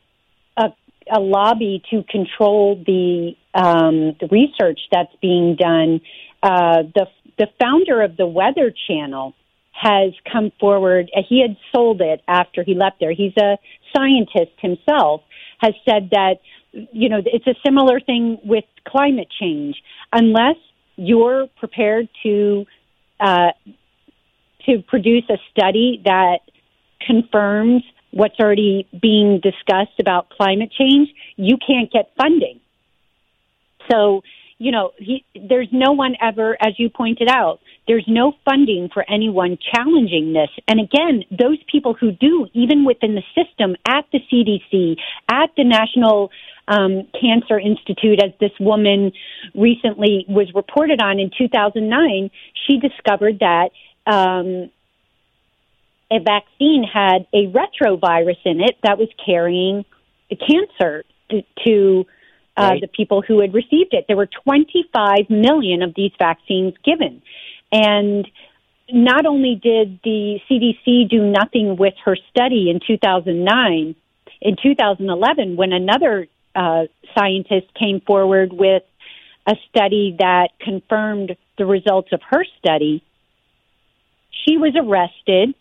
a, a lobby to control the um, the research that's being done, uh, the the founder of the Weather Channel has come forward. He had sold it after he left there. He's a scientist himself. Has said that you know it's a similar thing with climate change. Unless you're prepared to uh, to produce a study that confirms what's already being discussed about climate change, you can't get funding. So, you know, he, there's no one ever, as you pointed out, there's no funding for anyone challenging this. And again, those people who do, even within the system, at the CDC, at the National um, Cancer Institute, as this woman recently was reported on in 2009, she discovered that um, a vaccine had a retrovirus in it that was carrying cancer to, to uh, right. the people who had received it. There were 25 million of these vaccines given. And not only did the CDC do nothing with her study in 2009, in 2011, when another uh, scientist came forward with a study that confirmed the results of her study. She was arrested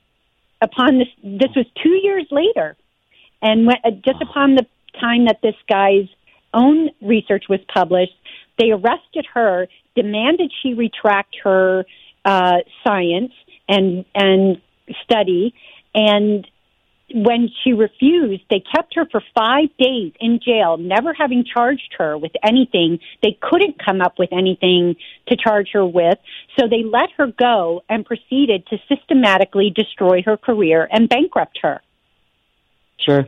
upon this. This was two years later, and when, uh, just upon the time that this guy's own research was published, they arrested her, demanded she retract her uh, science and and study, and when she refused, they kept her for five days in jail, never having charged her with anything. They couldn't come up with anything to charge her with. So they let her go and proceeded to systematically destroy her career and bankrupt her. Sure.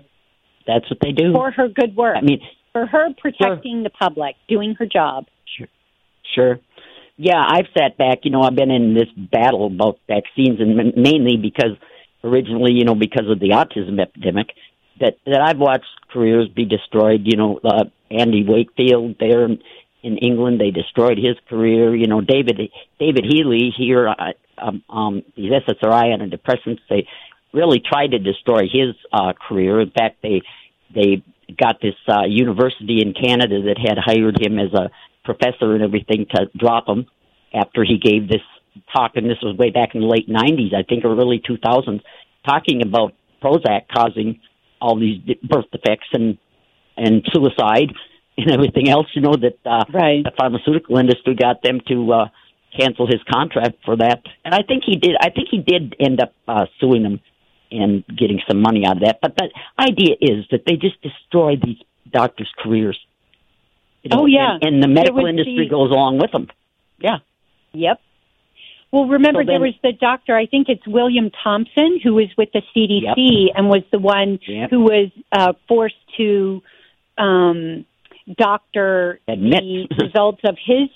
That's what they do. For her good work. I mean, for her protecting sure. the public, doing her job. Sure. Sure. Yeah, I've sat back. You know, I've been in this battle about vaccines, and mainly because originally, you know, because of the autism epidemic, that that I've watched careers be destroyed. You know, uh, Andy Wakefield there in, in England, they destroyed his career. You know, David David Healy here, uh, um, um, these SSRI antidepressants, they really tried to destroy his uh, career. In fact, they they got this uh, university in Canada that had hired him as a professor and everything to drop him after he gave this talk, and this was way back in the late 90s, I think, or early 2000s, talking about Prozac causing all these birth defects and and suicide and everything else. You know that uh, right. the pharmaceutical industry got them to uh, cancel his contract for that, and I think he did. I think he did end up uh, suing them and getting some money out of that. But the idea is that they just destroy these doctors' careers. You know, oh yeah, and, and the medical industry goes along with them. Yeah. Yep. Well, remember so then, there was the doctor. I think it's William Thompson who was with the CDC yep. and was the one yep. who was uh, forced to um, doctor Admit. the results of his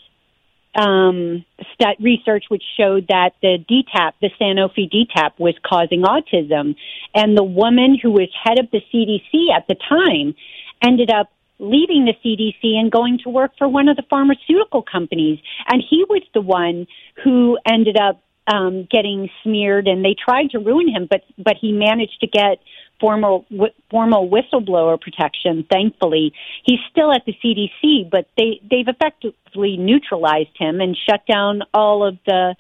um, stat research, which showed that the DTaP, the Sanofi DTaP, was causing autism, and the woman who was head of the CDC at the time ended up leaving the CDC and going to work for one of the pharmaceutical companies. And he was the one who ended up um, getting smeared, and they tried to ruin him, but but he managed to get formal w- formal whistleblower protection. Thankfully, he's still at the CDC, but they they've effectively neutralized him and shut down all of the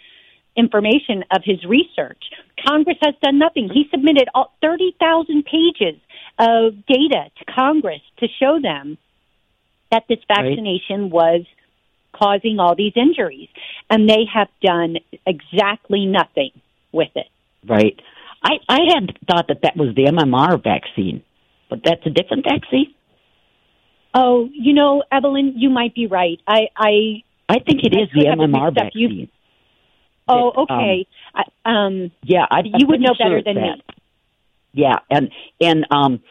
information of his research. Congress has done nothing. He submitted all 30,000 pages of data to Congress to show them that this vaccination right. was causing all these injuries. And they have done exactly nothing with it. Right. I, I had thought that that was the MMR vaccine, but that's a different vaccine? Oh, you know, Evelyn, you might be right. I I, I think it I is the MMR vaccine. Oh, okay. Um, I, um, yeah, I, you would know better sure than that. me. Yeah, and and um,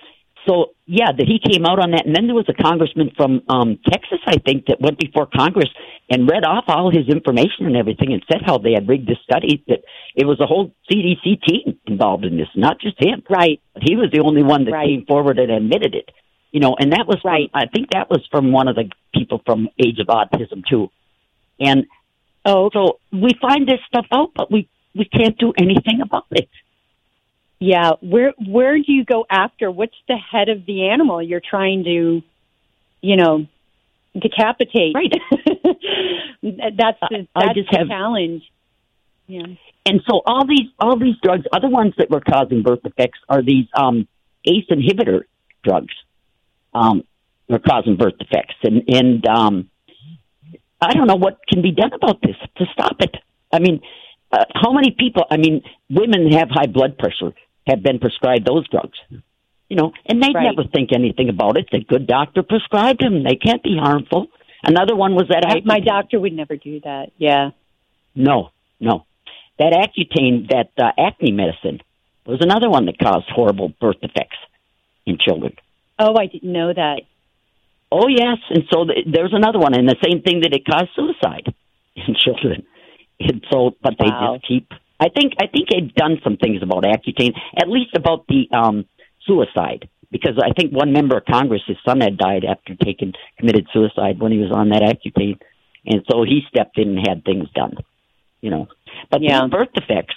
so yeah, that he came out on that, and then there was a congressman from um, Texas, I think, that went before Congress and read off all his information and everything, and said how they had rigged the study. That it was a whole CDC team involved in this, not just him. Right. But he was the only one that right. came forward and admitted it. You know, and that was right. I think that was from one of the people from Age of Autism too, and Oh, So we find this stuff out, but we we can't do anything about it. Yeah. Where where do you go after? What's the head of the animal you're trying to, you know, decapitate? Right. that's the I that's just the have- challenge. Yeah. And so all these all these drugs, other ones that were causing birth defects are these um, ACE inhibitor drugs. Um, are causing birth defects, and and um, I don't know what can be done about this to stop it. I mean, uh, how many people? I mean, women have high blood pressure have been prescribed those drugs. You know, and they Right. never think anything about it. The good doctor prescribed them; they can't be harmful. Another one was that I, my doctor would never do that. Yeah. No, no. That Accutane, that uh, acne medicine, was another one that caused horrible birth defects in children. Oh, I didn't know that. Oh yes, and so th- there's another one, and the same thing that it caused suicide in children. And so, but they Wow. just keep. I think I think they've done some things about Accutane, at least about the um, suicide, because I think one member of Congress, his son had died after taking committed suicide when he was on that Accutane, and so he stepped in and had things done. You know, but Yeah. these birth defects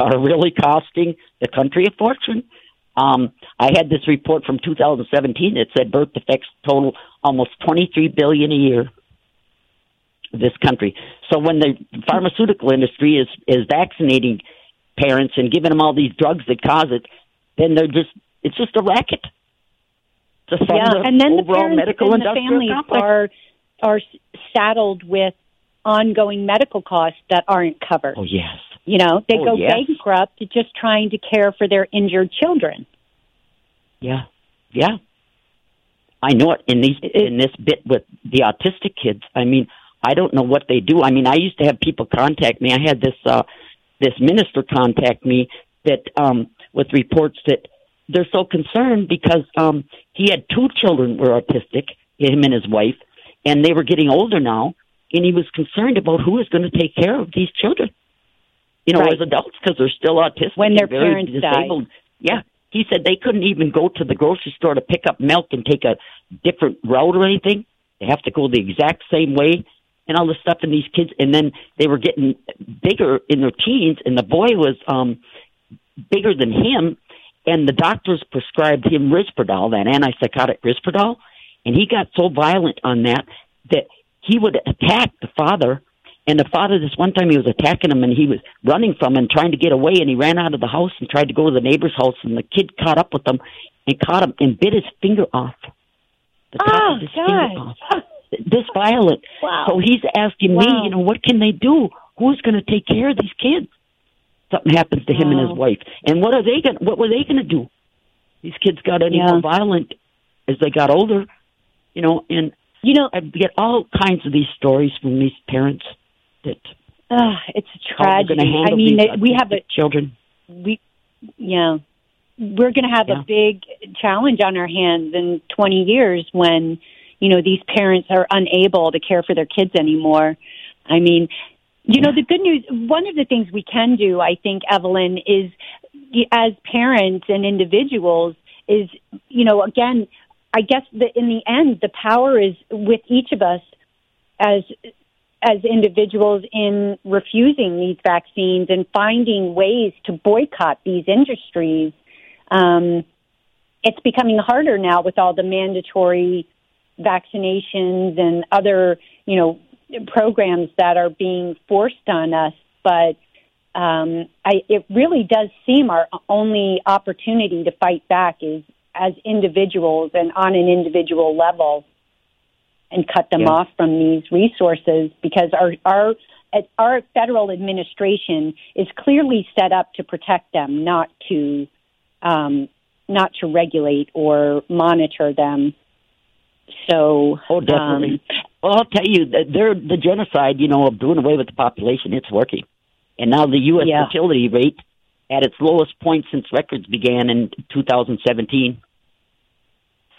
are really costing the country a fortune. Um, I had this report from 2017 that said birth defects total almost 23 billion a year. This country. So when the pharmaceutical industry is is vaccinating parents and giving them all these drugs that cause it, then they're just it's just a racket. Yeah, and then the overall parents medical and the families complex. are are saddled with ongoing medical costs that aren't covered. oh yes, You know, they Oh, go yes. bankrupt just trying to care for their injured children. Yeah, yeah. I know it in these in this bit with the autistic kids. I mean, I don't know what they do. I mean, I used to have people contact me. I had this uh this minister contact me that um with reports that they're so concerned because um he had two children were autistic, him and his wife, and they were getting older now, and he was concerned about who is going to take care of these children. You know, Right. as adults because they're still autistic When their parents die. Yeah, he said they couldn't even go to the grocery store to pick up milk and take a different route or anything. They have to go the exact same way and all this stuff. And these kids, and then they were getting bigger in their teens, and the boy was um bigger than him. And the doctors prescribed him Risperdal, that antipsychotic Risperdal, and he got so violent on that that he would attack the father. And the father, this one time, he was attacking him, and he was running from him, trying to get away. And he ran out of the house and tried to go to the neighbor's house, and the kid caught up with him and caught him and bit his finger off. The top Oh, of his God. finger off. This violent. Wow. So he's asking me, you know, what can they do? Who's going to take care of these kids? Something happens to him and his wife, and what are they going? What were they going to do? These kids got any Yeah. more violent as they got older, you know. And You know, I get all kinds of these stories from these parents that uh, it's a how they're going tragedy. I mean, these we have a children. we yeah we're going to have Yeah. a big challenge on our hands in 20 years when you know these parents are unable to care for their kids anymore i mean you know the good news one of the things we can do i think evelyn is as parents and individuals is you know again i guess that in the end the power is with each of us as as individuals in refusing these vaccines and finding ways to boycott these industries. Um, it's becoming harder now with all the mandatory vaccinations and other, you know, programs that are being forced on us. But um, I, it really does seem our only opportunity to fight back is as individuals and on an individual level and cut them Yeah. off from these resources because our our our federal administration is clearly set up to protect them, not to um, not to regulate or monitor them. So, Oh, um, definitely. well, I'll tell you, that they're the genocide, you know, of doing away with the population. It's working, and now the U.S. Yeah. fertility rate at its lowest point since records began in 2017.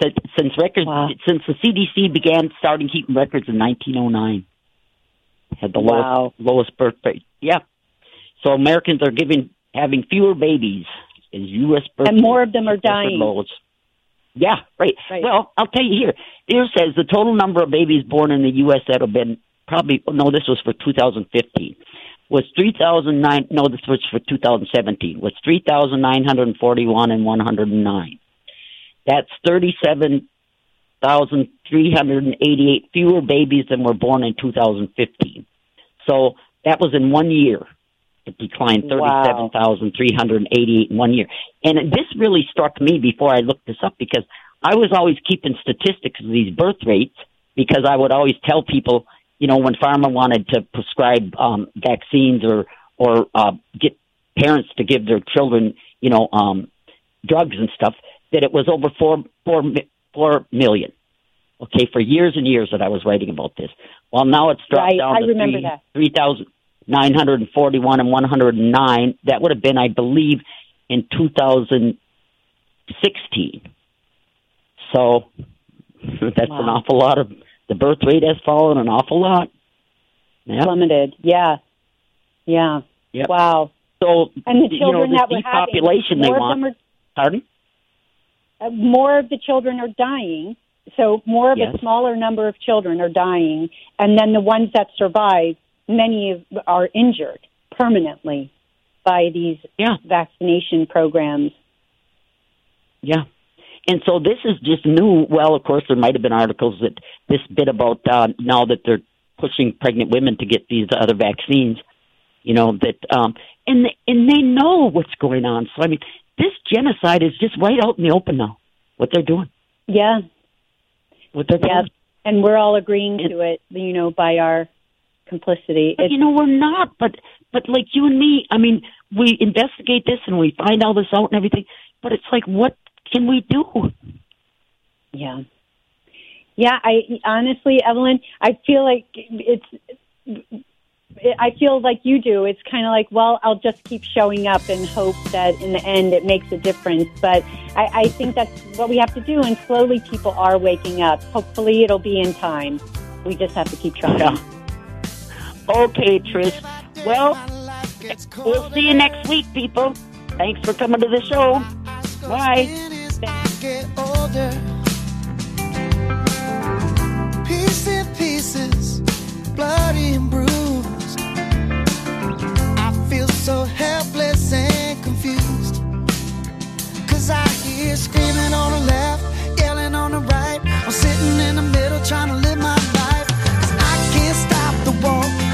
Since, since records, Wow. since the CDC began starting keeping records in 1909, had the Wow. lowest lowest birth rate. Yeah, so Americans are giving having fewer babies. Is U.S. birth And more of them are dying. lows. Yeah, right. Right. Well, I'll tell you here. Here says the total number of babies born in the U.S. that have been probably oh, no, this was for 2015. Was 3,009? No, this was for 2017. Was 3,941 and 109. That's 37,388 fewer babies than were born in 2015. So that was in one year. It declined 37,388 in one year. And this really struck me before I looked this up because I was always keeping statistics of these birth rates because I would always tell people, you know, when pharma wanted to prescribe um, vaccines or or uh, get parents to give their children, you know, um, drugs and stuff, that it was over four four four million. Okay, for years and years that I was writing about this. Well, now it's dropped Right, down I to remember three that. three thousand nine hundred and forty one and one hundred and nine. That would have been, I believe, in two thousand sixteen. So that's an awful lot of the birth rate has fallen an awful lot. Yeah. Plummeted. Yeah. Yeah. Yep. Wow. So And the you know children that we're having, depopulation they more want. of them Pardon? are, uh, more of the children are dying. So more of Yes. a smaller number of children are dying, and then the ones that survive, many of, are injured permanently by these Yeah. vaccination programs. Yeah. And so this is just new. Well, of course, there might have been articles that this bit about uh, now that they're pushing pregnant women to get these other vaccines. You know that, um, and they, and they know what's going on. So I mean, this genocide is just right out in the open now. What they're doing, Yeah. what they're Yeah. doing. And we're all agreeing It- to it, you know, by our complicity. But you know, we're not. But but like you and me, I mean, we investigate this and we find all this out and everything. But it's like, what can we do? Yeah. Yeah, I honestly, Evelyn, I feel like it's I feel like you do. It's kind of like, well, I'll just keep showing up and hope that in the end it makes a difference. But I, I think that's what we have to do, and slowly people are waking up. Hopefully, it'll be in time. We just have to keep trying. Yeah. Okay, Trish. Well, we'll see you next week, people. Thanks for coming to the show. Bye. Piece in pieces, bloody and bruised. I feel so helpless and confused. Cause I hear screaming on the left, yelling on the right. I'm sitting in the middle trying to live my life. Cause I can't stop the war.